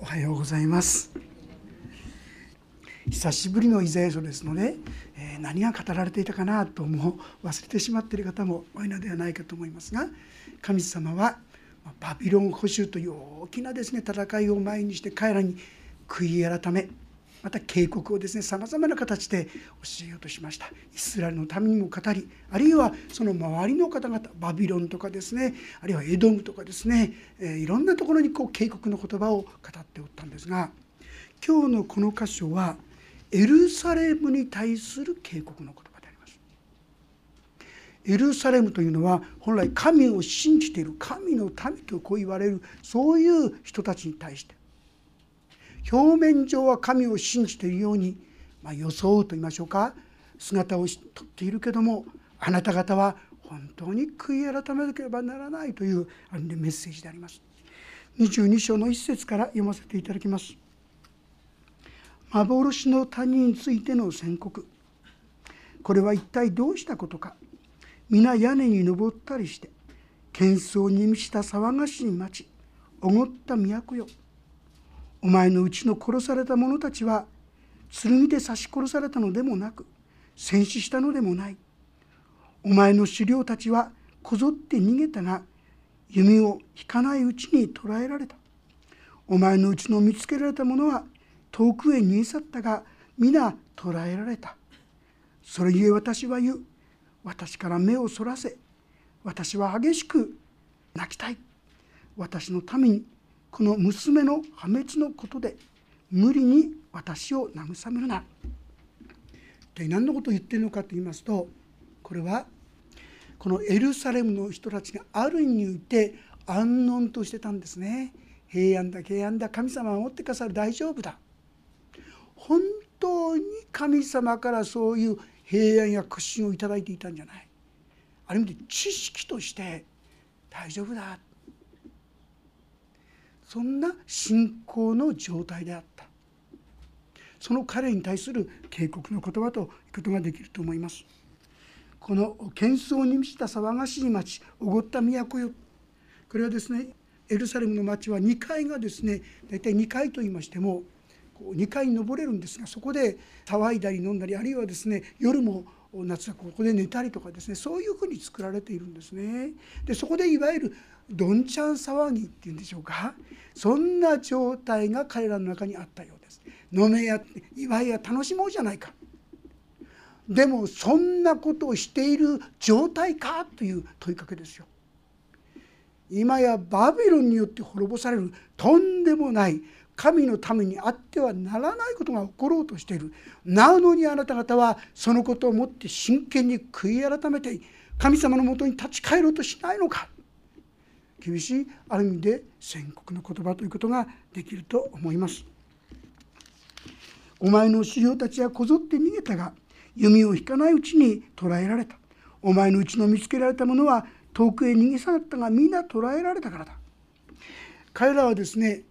おはようございます。久しぶりのイザヤ書ですので、えー、何が語られていたかなともう忘れてしまっている方も多いのではないかと思いますが神様はバビロン捕囚という大きなですね戦いを前にして彼らに悔い改めまた警告をですねさまざまな形で教えようとしました。イスラエルのためにも語りあるいはその周りの方々バビロンとかですねあるいはエドムとかですね、え、いろんなところにこう警告の言葉を語っておったんですが今日のこの箇所はエルサレムに対する警告の言葉であります。エルサレムというのは本来神を信じている神の民とこう言われるそういう人たちに対して表面上は神を信じているように、まあ、装うと言いましょうか姿をとっているけどもあなた方は本当に悔い改めなければならないというあるメッセージであります。22章の一節から読ませていただきます。幻の谷についての宣告これは一体どうしたことか皆屋根に登ったりして喧騒に満ちた騒がしい町おごった都よお前のうちの殺された者たちは剣で刺し殺されたのでもなく戦死したのでもない。お前の狩猟たちはこぞって逃げたが弓を引かないうちに捕らえられた。お前のうちの見つけられた者は遠くへ逃げ去ったが皆捕らえられた。それゆえ私は言う。私から目をそらせ私は激しく泣きたい。私のためにこの娘の破滅のことで無理に私を慰めるな。で何のことを言ってるのかと言いますとこれはこのエルサレムの人たちがある意味において安穏としてたんですね。平安だ平安だ神様は持ってかさる大丈夫だ。本当に神様からそういう平安や屈伸をいただいていたんじゃない。ある意味で知識として大丈夫だそんな信仰の状態であった。その彼に対する警告の言葉ということができると思います。この喧騒に満ちた騒がしい町おごった都よ。これはですねエルサレムの町は2階がですね大体2階と言いましても2階に登れるんですがそこで騒いだり飲んだりあるいはですね夜も夏はここで寝たりとかですねそういうふうに作られているんですね。でそこでいわゆるどんちゃん騒ぎっていうんでしょうかそんな状態が彼らの中にあったようです。飲めや祝いや楽しもうじゃないか。でもそんなことをしている状態かという問いかけですよ。今やバビロンによって滅ぼされるとんでもない神のためにあってはならないことが起ころうとしているなのにあなた方はそのことをもって真剣に悔い改めて神様のもとに立ち返ろうとしないのか厳しいある意味で宣告の言葉ということができると思います。お前の修行たちはこぞって逃げたが弓を引かないうちに捕らえられた。お前のうちの見つけられた者は遠くへ逃げ去ったがみんな捕らえられたからだ。彼らはですね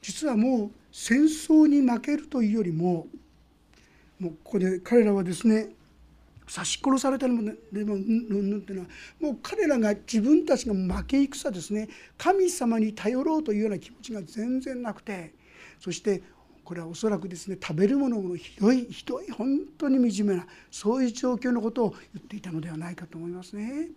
実はもう戦争に負けるというよりももうここで彼らはですね刺し殺されたのもねでもうんっていうのはもう彼らが自分たちが負け戦ですね神様に頼ろうというような気持ちが全然なくてそしてこれはおそらくですね食べるもののひどいひどい本当に惨めなそういう状況のことを言っていたのではないかと思いますね。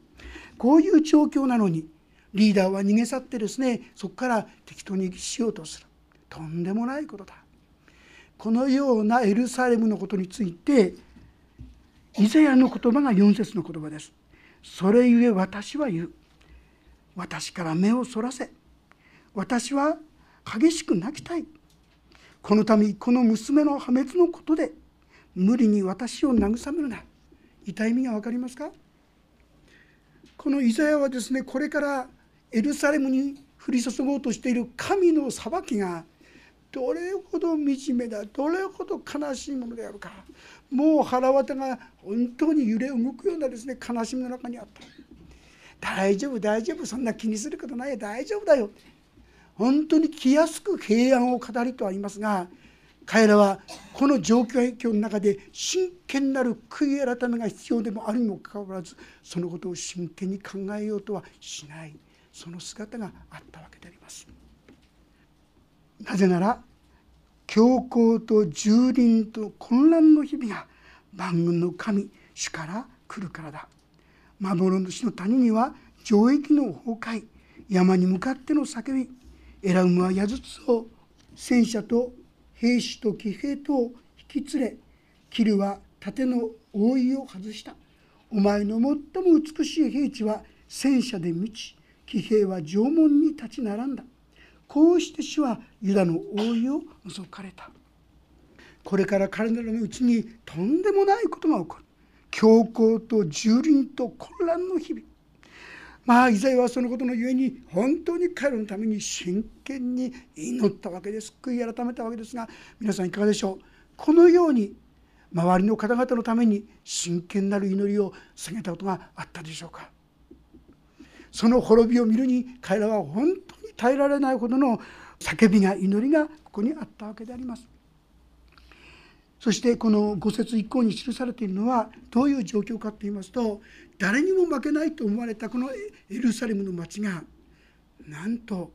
こういう状況なのにリーダーは逃げ去ってですねそこから適当にしようとする。とんでもないことだこのようなエルサレムのことについてイザヤの言葉が4節の言葉です。それゆえ私は言う。私から目をそらせ。私は激しく泣きたい。このためこの娘の破滅のことで無理に私を慰めるな。痛い意味が分かりますか？このイザヤはですねこれからエルサレムに降り注ごうとしている神の裁きがどれほど惨めだどれほど悲しいものであるか。もう腹渡が本当に揺れ動くようなですね悲しみの中にあった。大丈夫大丈夫そんな気にすることない大丈夫だよ。本当に気安く平安を語りとは言いますが彼らはこの状況の中で真剣なる悔い改めが必要でもあるにもかかわらずそのことを真剣に考えようとはしない。その姿があったわけであります。なぜなら強行と蹂躙と混乱の日々が万軍の神主から来るからだ。幻の谷には城壁の崩壊山に向かっての叫びエラウムは矢筒を戦車と兵士と騎兵とを引き連れキルは盾の覆いを外した。お前の最も美しい兵地は戦車で満ち騎兵は縄文に立ち並んだ。こうして主はユダの覆いを除かれた。これから彼らのうちにとんでもないことが起こる。強行と蹂躙と混乱の日々。まあイザヤはそのことのゆえに本当に彼らのために真剣に祈ったわけです。悔い改めたわけですが皆さんいかがでしょう？このように周りの方々のために真剣なる祈りを下げたことがあったでしょうか？その滅びを見るに彼らは本当耐えられないほどの叫びが祈りがここにあったわけであります。そしてこの五節以降に記されているのはどういう状況かといいますと誰にも負けないと思われたこのエルサレムの町がなんと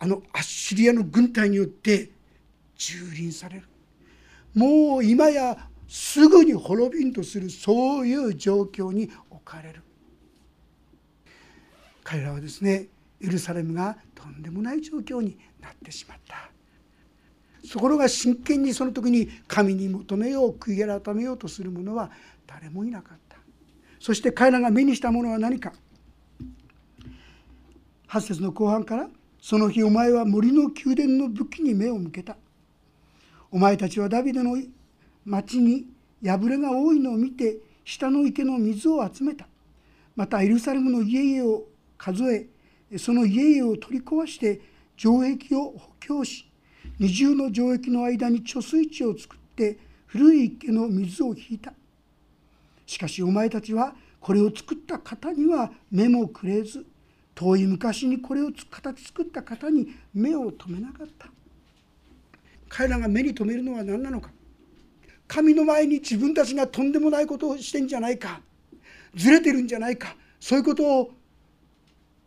あのアッシリアの軍隊によって蹂躙される。もう今やすぐに滅びんとするそういう状況に置かれる。彼らはですねエルサレムがとんでもない状況になってしまった。ところが真剣にその時に神に求めよう悔い改めようとする者は誰もいなかった。そして彼らが目にしたものは何か。8節の後半から「その日お前は森の宮殿の武器に目を向けた」お前たちはダビデの町に破れが多いのを見て下の池の水を集めた。またエルサレムの家々を数えその家々を取り壊して城壁を補強し二重の城壁の間に貯水池を作って古い池の水を引いた。しかしお前たちはこれを作った方には目もくれず遠い昔にこれを形作った方に目を留めなかった。彼らが目に留めるのは何なのか。神の前に自分たちがとんでもないことをしてんじゃないか。ずれてるんじゃないか。そういうことを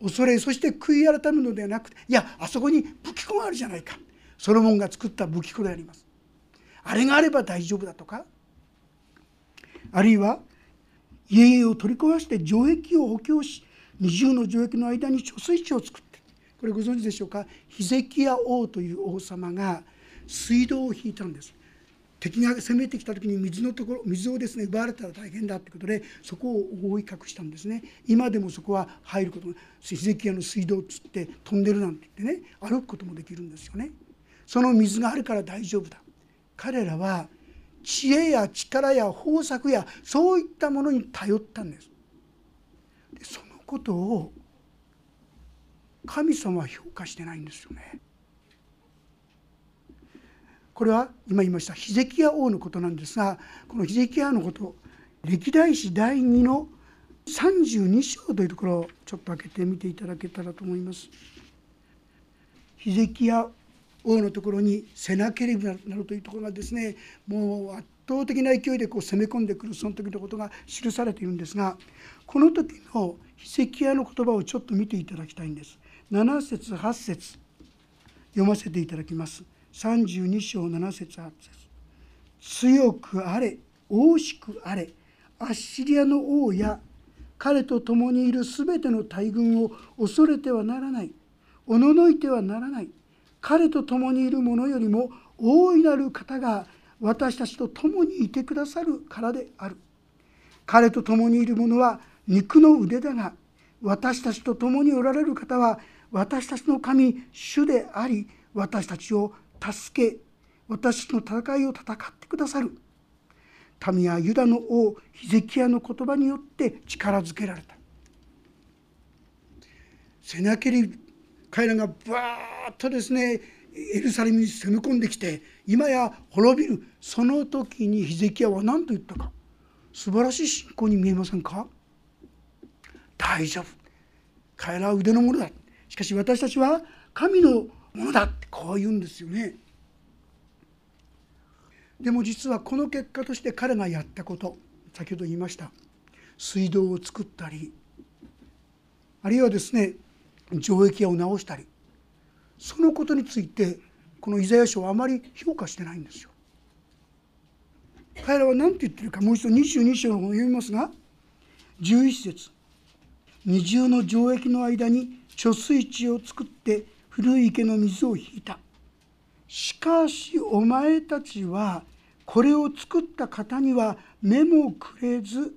恐れそして悔い改めるのではなくていやあそこに武器庫があるじゃないか。ソロモンが作った武器庫であります。あれがあれば大丈夫だとか。あるいは家々を取り壊して城壁を補強し二重の城壁の間に貯水池を作って。これご存知でしょうか？ヒゼキヤ王という王様が水道を引いたんです。敵が攻めてきた時に水のところ水をですね奪われたら大変だってことでそこを覆い隠したんですね。今でもそこは入ることヒゼキヤの水道をつって飛んでるなんて言ってね歩くこともできるんですよね。その水があるから大丈夫だ。彼らは知恵や力や方策やそういったものに頼ったんです。でそのことを神様は評価してないんですよね。これは今言いましたヒゼキヤ王のことなんですがこのヒゼキヤのこと歴代史第2の32章というところをちょっと開けてみていただけたらと思います。ヒゼキヤ王のところにセナケリブなどというところがですねもう圧倒的な勢いでこう攻め込んでくるその時のことが記されているんですがこの時のヒゼキヤの言葉をちょっと見ていただきたいんです。7節8節読ませていただきます。32章7節8節。強くあれ大しくあれアッシリアの王や彼と共にいるすべての大軍を恐れてはならないおののいてはならない彼と共にいる者よりも大いなる方が私たちと共にいてくださるからである。彼と共にいる者は肉の腕だが私たちと共におられる方は私たちの神主であり私たちを助け私の戦いを戦ってくださる。民はユダの王ヒゼキヤの言葉によって力づけられた。セナケリ彼らがバーッとですねエルサレムに攻め込んできて今や滅びる。その時にヒゼキヤは何と言ったか。素晴らしい信仰に見えませんか？大丈夫。彼らは腕のものだ。しかし私たちは神のものだってこう言うんですよね。でも実はこの結果として彼がやったこと先ほど言いました水道を作ったりあるいはですね城壁を直したりそのことについてこのイザヤ書をあまり評価してないんですよ。彼らは何て言ってるかもう一度22章を読みますが11節二重の城壁の間に貯水池を作って古い池の水を引いた。しかしお前たちはこれを作った方には目もくれず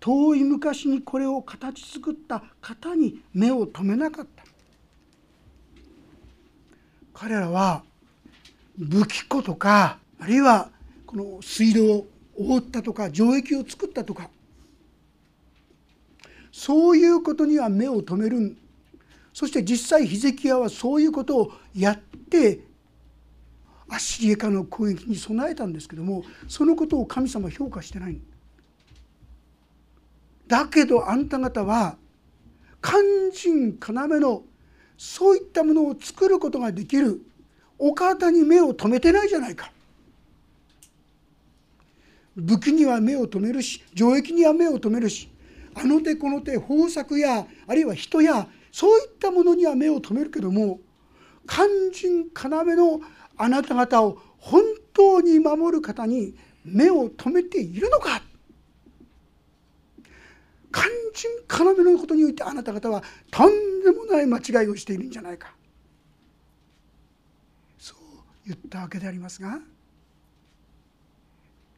遠い昔にこれを形作った方に目を留めなかった。彼らは武器庫とかあるいはこの水道を覆ったとか城壁を作ったとかそういうことには目を留めるんそして実際ヒゼキヤはそういうことをやってアッシリエカの攻撃に備えたんですけどもそのことを神様評価してないだけどあんた方は肝心要のそういったものを作ることができるお方に目を留めてないじゃないか。武器には目を留めるし城壁には目を留めるしあの手この手豊作やあるいは人やそういったものには目を留めるけども肝心要のあなた方を本当に守る方に目を留めているのか。肝心要のことにおいてあなた方はとんでもない間違いをしているんじゃないか。そう言ったわけでありますが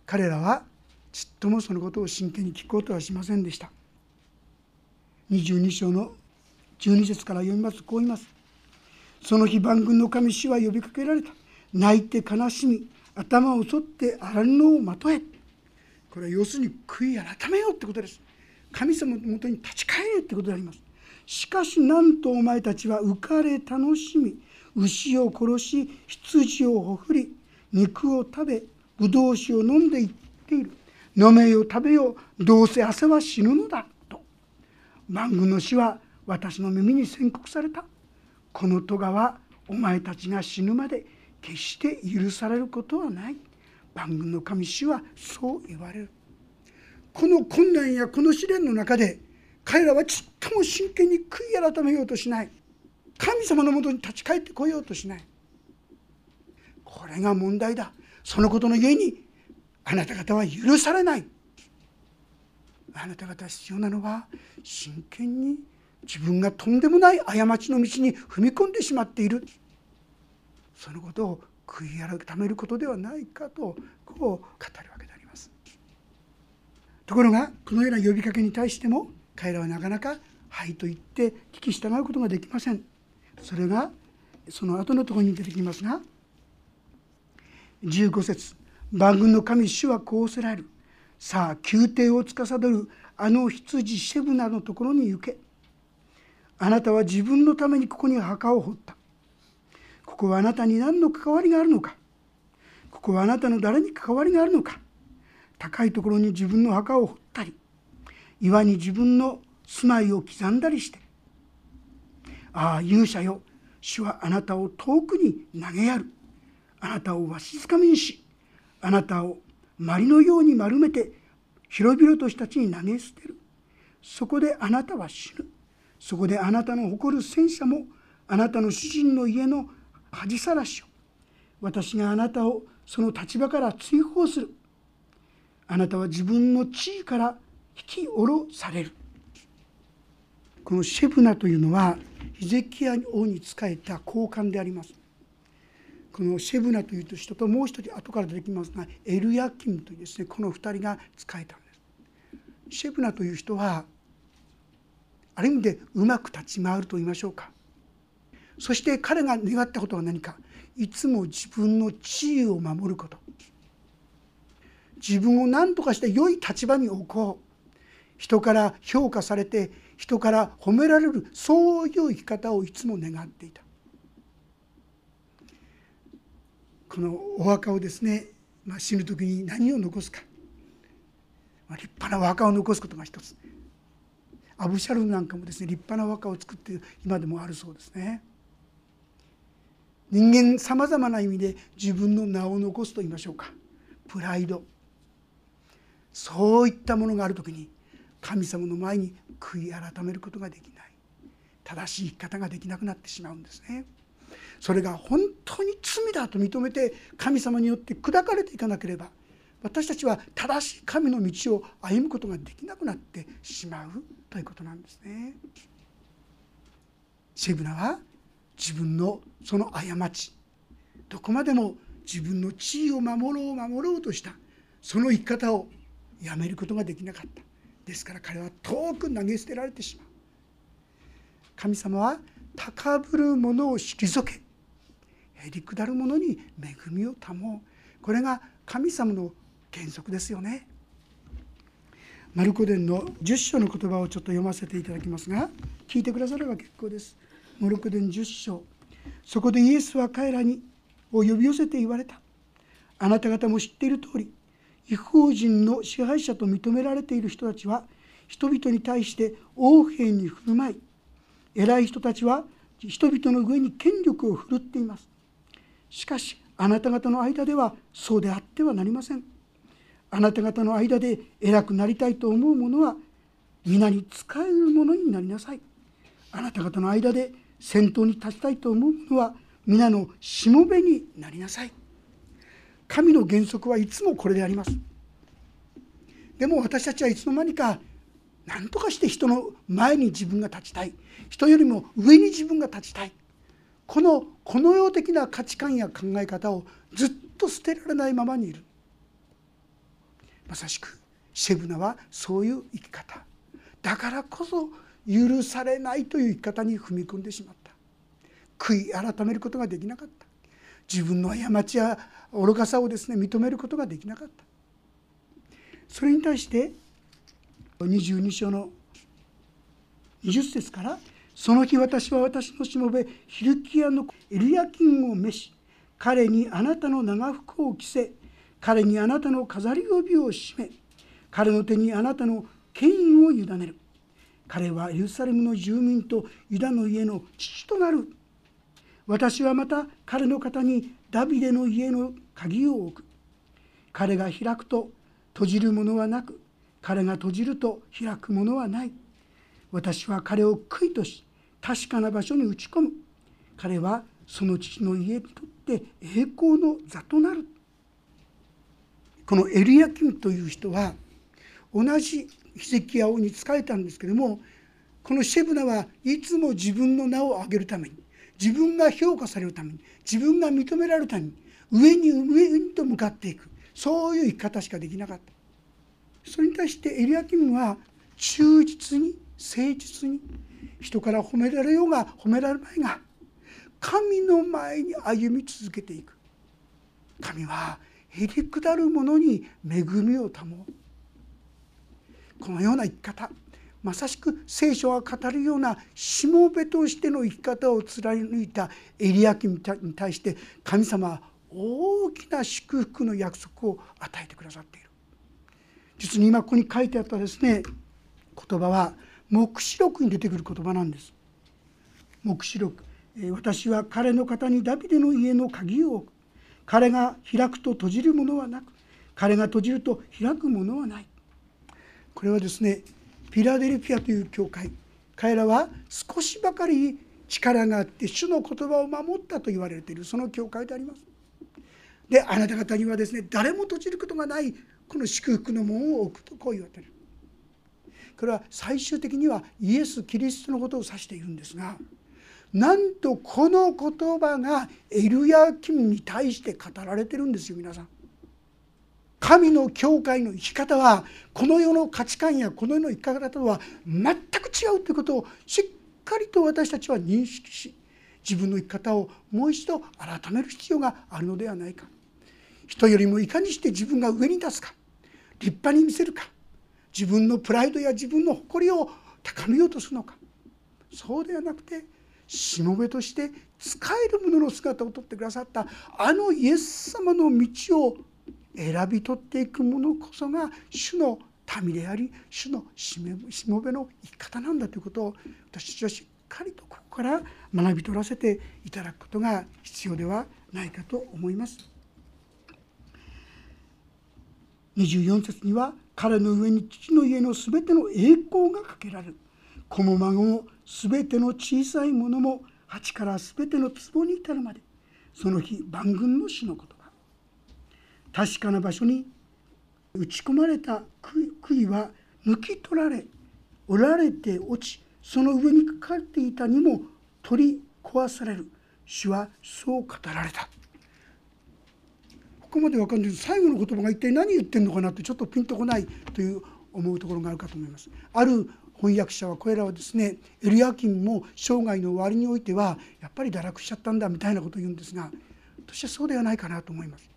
彼らはちっともそのことを真剣に聞こうとはしませんでした。22章の12節から読みます。こう言います。その日万軍の神主は呼びかけられた。泣いて悲しみ頭を反って荒布をまとえ。これは要するに悔い改めようってことです。神様のもとに立ち返れってことであります。しかしなんとお前たちは浮かれ楽しみ牛を殺し羊をほふり肉を食べぶどう酒を飲んでいっている。飲めよ食べよどうせ汗は死ぬのだと。万軍の死は私の耳に宣告された。この戸はお前たちが死ぬまで決して許されることはない。万軍の神主はそう言われる。この困難やこの試練の中で彼らはちっとも真剣に悔い改めようとしない。神様のもとに立ち返ってこようとしない。これが問題だ。そのことのゆえにあなた方は許されない。あなた方必要なのは真剣に自分がとんでもない過ちの道に踏み込んでしまっている。そのことを悔い改めることではないかとこう語るわけであります。ところがこのような呼びかけに対しても彼らはなかなか「はい」と言って聞き従うことができません。それがその後のところに出てきますが15節万軍の神主はこうせられる。さあ宮廷を司るあの羊シェブナのところに行け。あなたは自分のためにここに墓を掘った。ここはあなたに何の関わりがあるのか。ここはあなたの誰に関わりがあるのか。高いところに自分の墓を掘ったり岩に自分の住まいを刻んだりして。ああ勇者よ。主はあなたを遠くに投げやる。あなたをわしづかみにしあなたを鞠のように丸めて広々とした地に投げ捨てる。そこであなたは死ぬ。そこであなたの誇る戦車もあなたの主人の家の恥さらしを。私があなたをその立場から追放する。あなたは自分の地位から引き下ろされる。このシェブナというのはヒゼキヤ王に仕えた高官であります。このシェブナという人ともう一人後から出てきますがエルヤキムというですねこの2人が仕えたんです。シェブナという人はある意味でうまく立ち回ると言いましょうか。そして彼が願ったことは何か。いつも自分の地位を守ること。自分を何とかして良い立場に置こう。人から評価されて人から褒められるそういう生き方をいつも願っていた。このお墓をですね、まあ、死ぬ時に何を残すか、まあ、立派なお墓を残すことが一つ。アブシャルムなんかもですね立派なお墓を作って今でもあるそうですね。人間さまざまな意味で自分の名を残すと言いましょうか。プライド。そういったものがある時に神様の前に悔い改めることができない。正しい生き方ができなくなってしまうんですね。それが本当に罪だと認めて神様によって砕かれていかなければ私たちは正しい神の道を歩むことができなくなってしまうということなんですね。シェブナは自分のその過ちどこまでも自分の地位を守ろう守ろうとしたその生き方をやめることができなかった。ですから彼は遠く投げ捨てられてしまう。神様は高ぶる者を退けへりくだる者に恵みを保う。これが神様の原則ですよね。マルコ伝の10章の言葉をちょっと読ませていただきますが聞いてくだされば結構です。マルコ伝10章。そこでイエスは彼らにを呼び寄せて言われた。あなた方も知っている通り違法人の支配者と認められている人たちは人々に対して横柄に振る舞い偉い人たちは人々の上に権力を振るっています。しかしあなた方の間ではそうであってはなりません。あなた方の間で偉くなりたいと思う者は皆に仕える者になりなさい。あなた方の間で先頭に立ちたいと思う者は皆のしもべになりなさい。神の原則はいつもこれであります。でも私たちはいつの間にか何とかして人の前に自分が立ちたい。人よりも上に自分が立ちたい。このこの世的な価値観や考え方をずっと捨てられないままにいる。まさしくシェブナはそういう生き方。だからこそ許されないという生き方に踏み込んでしまった。悔い改めることができなかった。自分の過ちや愚かさをですね認めることができなかった。それに対して22章の20節から「その日私は私のしもべヒルキアのエリアキンを召し彼にあなたの長服を着せ彼にあなたの飾り帯を締め彼の手にあなたの権威を委ねる。彼はエルサレムの住民とユダの家の父となる。私はまた彼の方にダビデの家の鍵を置く。彼が開くと閉じるものはなく彼が閉じると開くものはない。私は彼を悔いとし確かな場所に打ち込む。彼はその父の家にとって栄光の座となる。このエリアキムという人は同じヒゼキヤ王に仕えたんですけどもこのシェブナはいつも自分の名を上げるために自分が評価されるために自分が認められるために上に上にと向かっていくそういう生き方しかできなかった。それに対してエリアキムは忠実に誠実に人から褒められようが褒められまいが神の前に歩み続けていく。神はへりくだる者に恵みを保う。このような生き方まさしく聖書が語るようなしもべとしての生き方を貫いたエリアキに対して神様は大きな祝福の約束を与えてくださっている。実に今ここに書いてあったですね言葉は黙示録に出てくる言葉なんです。黙示録。私は彼の方にダビデの家の鍵を置く彼が開くと閉じるものはなく彼が閉じると開くものはない。これはですねピラデルフィアという教会。彼らは少しばかり力があって主の言葉を守ったと言われている。その教会であります。であなた方にはですね誰も閉じることがないこの祝福の門を置くとこう言われている。これは最終的にはイエス・キリストのことを指しているんですがなんとこの言葉がエルヤキムに対して語られてるんですよ皆さん。神の教会の生き方はこの世の価値観やこの世の生き方とは全く違うということをしっかりと私たちは認識し自分の生き方をもう一度改める必要があるのではないか人よりもいかにして自分が上に立つか立派に見せるか自分のプライドや自分の誇りを高めようとするのかそうではなくてしもべとして使える者の姿をとってくださったあのイエス様の道を選び取っていくものこそが主の民であり主のしもべの生き方なんだということを私たちはしっかりとここから学び取らせていただくことが必要ではないかと思います。24節には彼の上に父の家のすべての栄光がかけられる子も孫もすべての小さいものも8から全ての壺に至るまでその日万軍の死の言葉確かな場所に打ち込まれた杭は抜き取られ折られて落ちその上にかかっていたにも取り壊される。主はそう語られた。ここまで分かるんです最後の言葉が一体何言ってるのかなってちょっとピンとこないという思うところがあるかと思います。ある翻訳者はこれらはですねエルヤキンも生涯の終わりにおいてはやっぱり堕落しちゃったんだみたいなことを言うんですが私はそうではないかなと思います。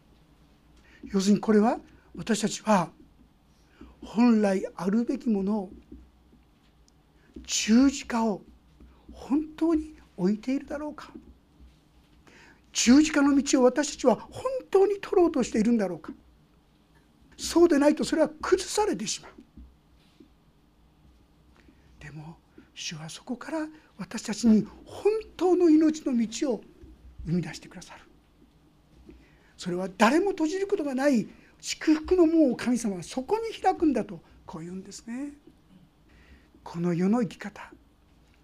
要するにこれは私たちは本来あるべきものを十字架を本当に置いているだろうか。十字架の道を私たちは本当に取ろうとしているんだろうか。そうでないとそれは崩されてしまうでも主はそこから私たちに本当の命の道を生み出してくださる。それは誰も閉じることがない祝福の門を神様はそこに開くんだとこう言うんですね。この世の生き方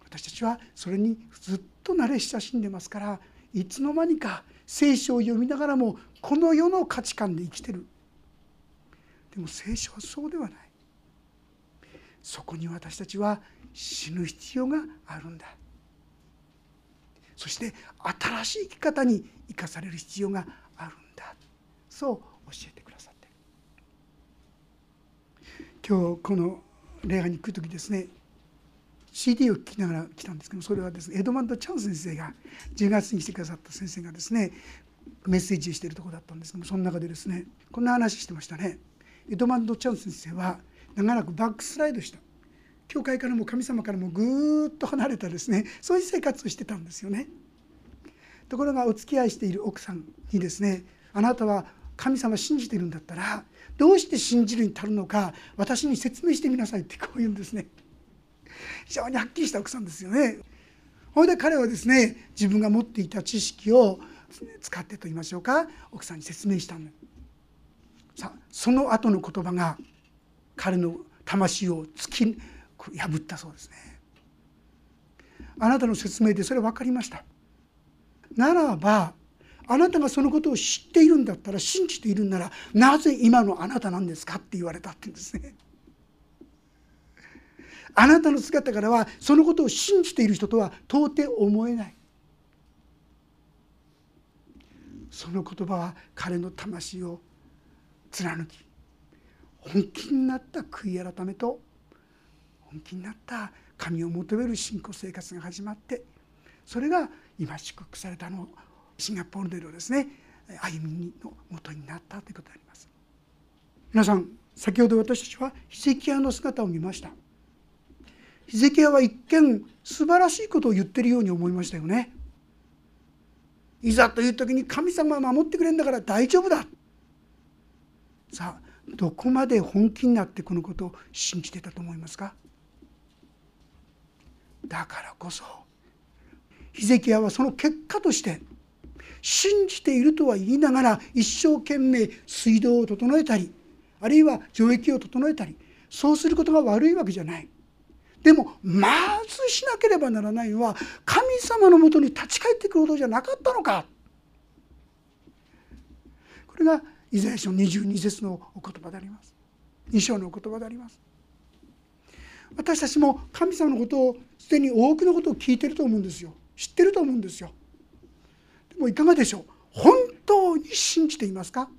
私たちはそれにずっと慣れ親しんでますからいつの間にか聖書を読みながらもこの世の価値観で生きてる。でも聖書はそうではない。そこに私たちは死ぬ必要があるんだ。そして新しい生き方に生かされる必要があるんだ。そう教えてくださって。今日この礼拝に来る時ですね CD を聴きながら来たんですけどそれはですねエドマンド・チャン先生が10月に来てくださった先生がですねメッセージしているところだったんですけどその中でですねこんな話してましたね。エドマンド・チャン先生は長らくバックスライドした。教会からも神様からもぐーっと離れたですねそういう生活をしてたんですよね。ところがお付き合いしている奥さんにですねあなたは神様信じてるんだったらどうして信じるに足るのか私に説明してみなさいってこう言うんですね。非常にはっきりした奥さんですよね。ほいで彼はですね自分が持っていた知識を使ってと言いましょうか奥さんに説明したの。さあその後の言葉が彼の魂を突き破ったそうですね。あなたの説明でそれ分かりました。ならばあなたがそのことを知っているんだったら信じているんならなぜ今のあなたなんですかって言われたって言うんですね。あなたの姿からはそのことを信じている人とは到底思えない。その言葉は彼の魂を貫き本気になった悔い改めと本気になった神を求める信仰生活が始まってそれが今祝福されたのシンガポールでのですね歩みのもとになったということであります。皆さん先ほど私たちはヒゼキヤの姿を見ました。ヒゼキヤは一見素晴らしいことを言ってるように思いましたよね。いざという時に神様は守ってくれるんだから大丈夫だ。さあどこまで本気になってこのことを信じてたと思いますか？だからこそヒゼキヤはその結果として信じているとは言いながら一生懸命水道を整えたりあるいは城壁を整えたりそうすることが悪いわけじゃない。でもまずしなければならないのは神様のもとに立ち返ってくることじゃなかったのか。これがイザヤ書22節のお言葉であります。2章のお言葉であります。私たちも神様のことをすでに多くのことを聞いてると思うんですよ。知ってると思うんですよ。でもいかがでしょう？本当に信じていますか？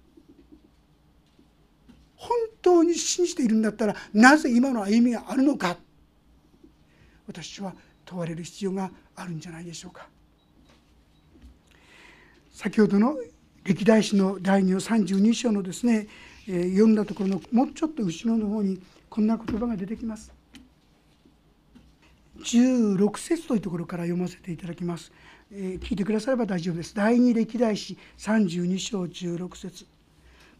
本当に信じているんだったらなぜ今の歩みがあるのか？私は問われる必要があるんじゃないでしょうか。先ほどの歴代史の第2の32章のですね、え、読んだところのもうちょっと後ろの方にこんな言葉が出てきます。16節というところから読ませていただきますえ聞いてくだされば大丈夫です。第二歴代史32章16節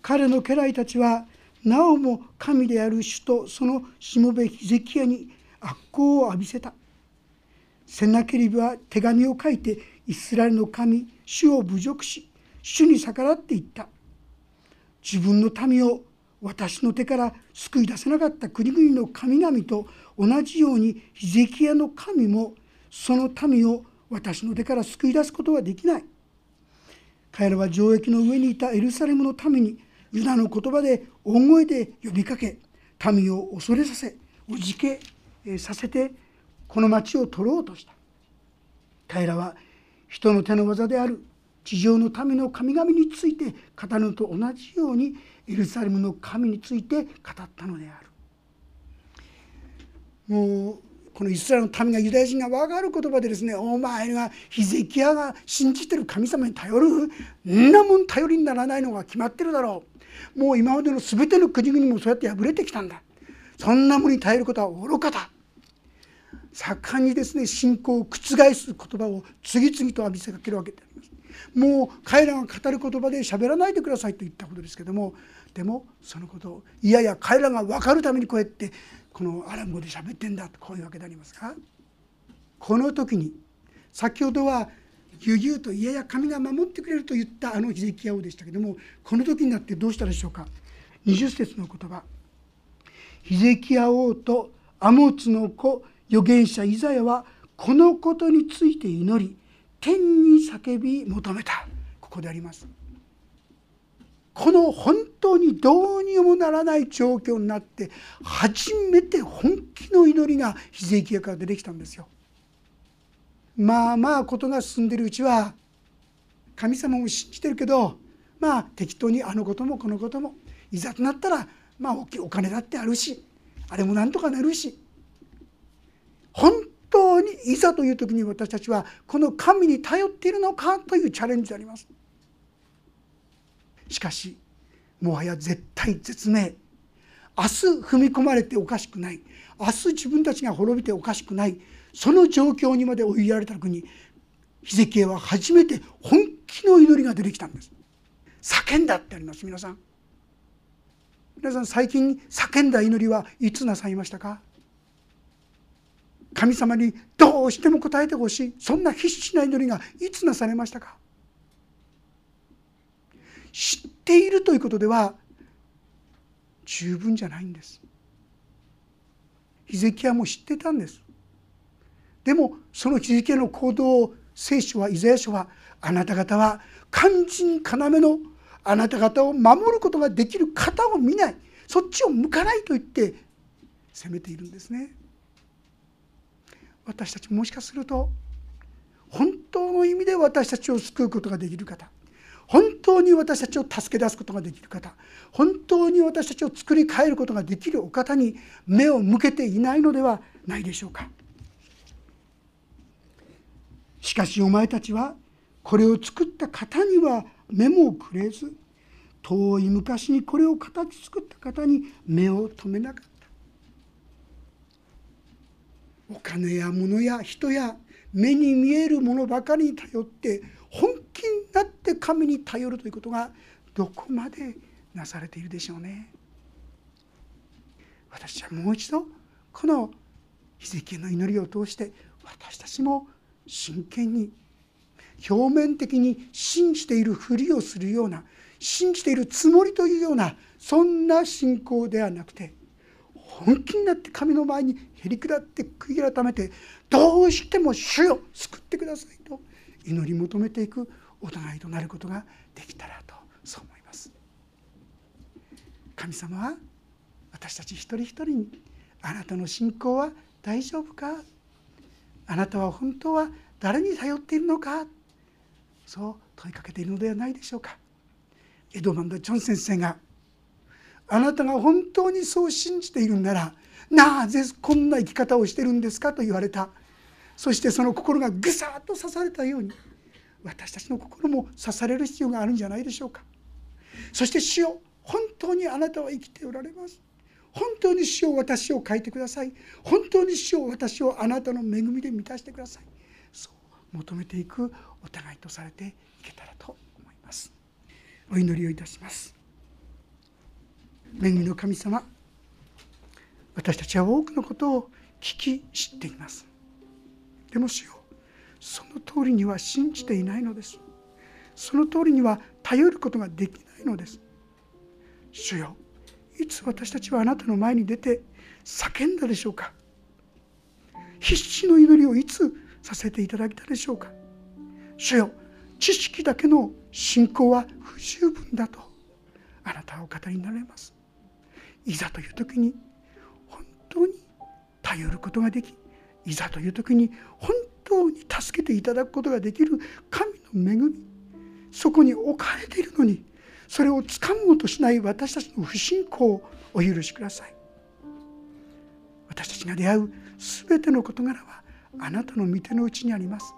彼の家来たちはなおも神である主とそのしもべヒゼキヤに悪行を浴びせた。セナケリブは手紙を書いてイスラエルの神主を侮辱し主に逆らっていった。自分の民を私の手から救い出せなかった国々の神々と同じようにヒゼキヤの神もその民を私の手から救い出すことはできない。彼らは城壁の上にいたエルサレムのためにユダの言葉で大声で呼びかけ民を恐れさせおじけさせてこの町を取ろうとした。彼らは人の手の技である地上の民の神々について語るのと同じようにエルサレムの神について語ったのである。もうこのイスラエルの民がユダヤ人が分かる言葉でですねお前がヒゼキヤが信じてる神様に頼る。んなもん頼りにならないのが決まってるだろう。もう今までの全ての国々もそうやって破れてきたんだ。そんなものに頼ることは愚かだ。盛んにですね信仰を覆す言葉を次々と浴びせかけるわけであります。もう彼らが語る言葉で喋らないでくださいと言ったことですけどもでもそのことをいやいや彼らが分かるためにこうやってこのアラン語で喋ってんだとこういうわけでありますがこの時に先ほどは悠々といやいや神が守ってくれると言ったあのヒゼキヤ王でしたけどもこの時になってどうしたでしょうか？20節の言葉。ヒゼキヤ王とアモツの子預言者イザヤはこのことについて祈り天に叫び求めた。ここであります。この本当にどうにもならない状況になって初めて本気の祈りがヒゼキヤから出てきたんですよ。まあまあことが進んでるうちは神様も信じてるけどまあ適当にあのこともこのこともいざとなったらまあお金だってあるしあれもなんとかなるし本当にいざという時に私たちはこの神に頼っているのかというチャレンジであります。しかしもはや絶対絶命。明日踏み込まれておかしくない。明日自分たちが滅びておかしくない。その状況にまで追いやられた時にヒゼキヤは初めて本気の祈りが出てきたんです。叫んだってあります皆さん。皆さん最近叫んだ祈りはいつなさいましたか？神様にどうしても答えてほしい。そんな必死な祈りがいつなされましたか？知っているということでは十分じゃないんです。ヒゼキヤも知ってたんです。でもそのヒゼキヤの行動を聖書はイザヤ書はあなた方は肝心要のあなた方を守ることができる方を見ないそっちを向かないと言って責めているんですね。私たちもしかすると本当の意味で私たちを救うことができる方本当に私たちを助け出すことができる方本当に私たちを作り変えることができるお方に目を向けていないのではないでしょうか。しかしお前たちはこれを作った方には目もくれず遠い昔にこれを形作った方に目を留めなかった。お金や物や人や目に見えるものばかりに頼って本気になって神に頼るということがどこまでなされているでしょうね。私はもう一度この奇跡の祈りを通して私たちも真剣に表面的に信じているふりをするような信じているつもりというようなそんな信仰ではなくて本気になって神の前にへり下って悔い改めてどうしても主よ救ってくださいと祈り求めていくお互いとなることができたらとそう思います。神様は私たち一人一人にあなたの信仰は大丈夫か？あなたは本当は誰に頼っているのか？そう問いかけているのではないでしょうか。エドマンド・ジョン先生があなたが本当にそう信じているんならなぜこんな生き方をしてるんですか？と言われた。そしてその心がぐさっと刺されたように私たちの心も刺される必要があるんじゃないでしょうか。そして主よ本当にあなたは生きておられます。本当に主を私を変えてください。本当に主を私をあなたの恵みで満たしてください。そう求めていくお互いとされていけたらと思います。お祈りをいたします。恵みの神様私たちは多くのことを聞き知っています。でも主よその通りには信じていないのです。その通りには頼ることができないのです。主よいつ私たちはあなたの前に出て叫んだでしょうか。必死の祈りをいつさせていただけたでしょうか。主よ知識だけの信仰は不十分だと。あなたはお語りになれます。いざという時に本当に頼ることができいざという時に本当に助けていただくことができる神の恵みそこに置かれているのにそれをつかもうとしない私たちの不信仰をお許しください。私たちが出会う全ての事柄はあなたの御手のうちにあります。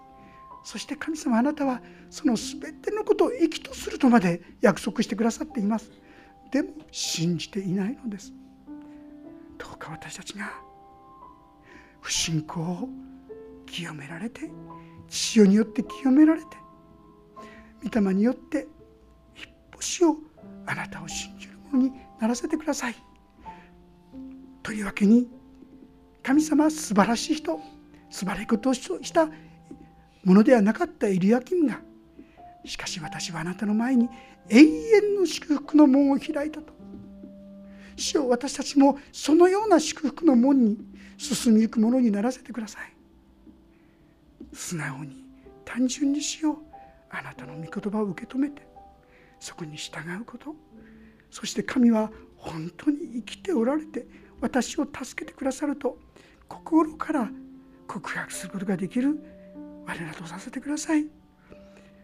そして神様あなたはその全てのことを益とするとまで約束してくださっています。でも信じていないのです。どうか私たちが不信仰を清められて父によって清められて御霊によって一歩しをあなたを信じる者にならせてください。というわけに神様は素晴らしい人素晴らしいことをしたものではなかったエリアキムがしかし私はあなたの前に永遠の祝福の門を開いたと。主よ私たちもそのような祝福の門に進みゆくものにならせてください。素直に単純にしよう。あなたの御言葉を受け止めて。そこに従うこと。そして神は本当に生きておられて私を助けてくださると心から告白することができる。我らとさせてください。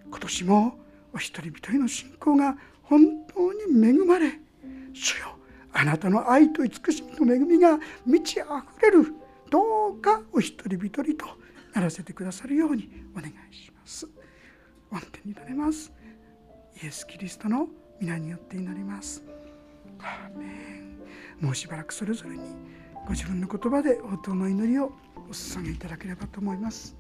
今年もお一人一人の信仰が本当に恵まれ。主よあなたの愛と慈しみの恵みが満ち溢れる。どうかお一人一人とならせてくださるようにお願いします。御手になれます。イエス・キリストの皆によって祈ります。アーメン。もうしばらくそれぞれにご自分の言葉で応答の祈りをお捧げいただければと思います。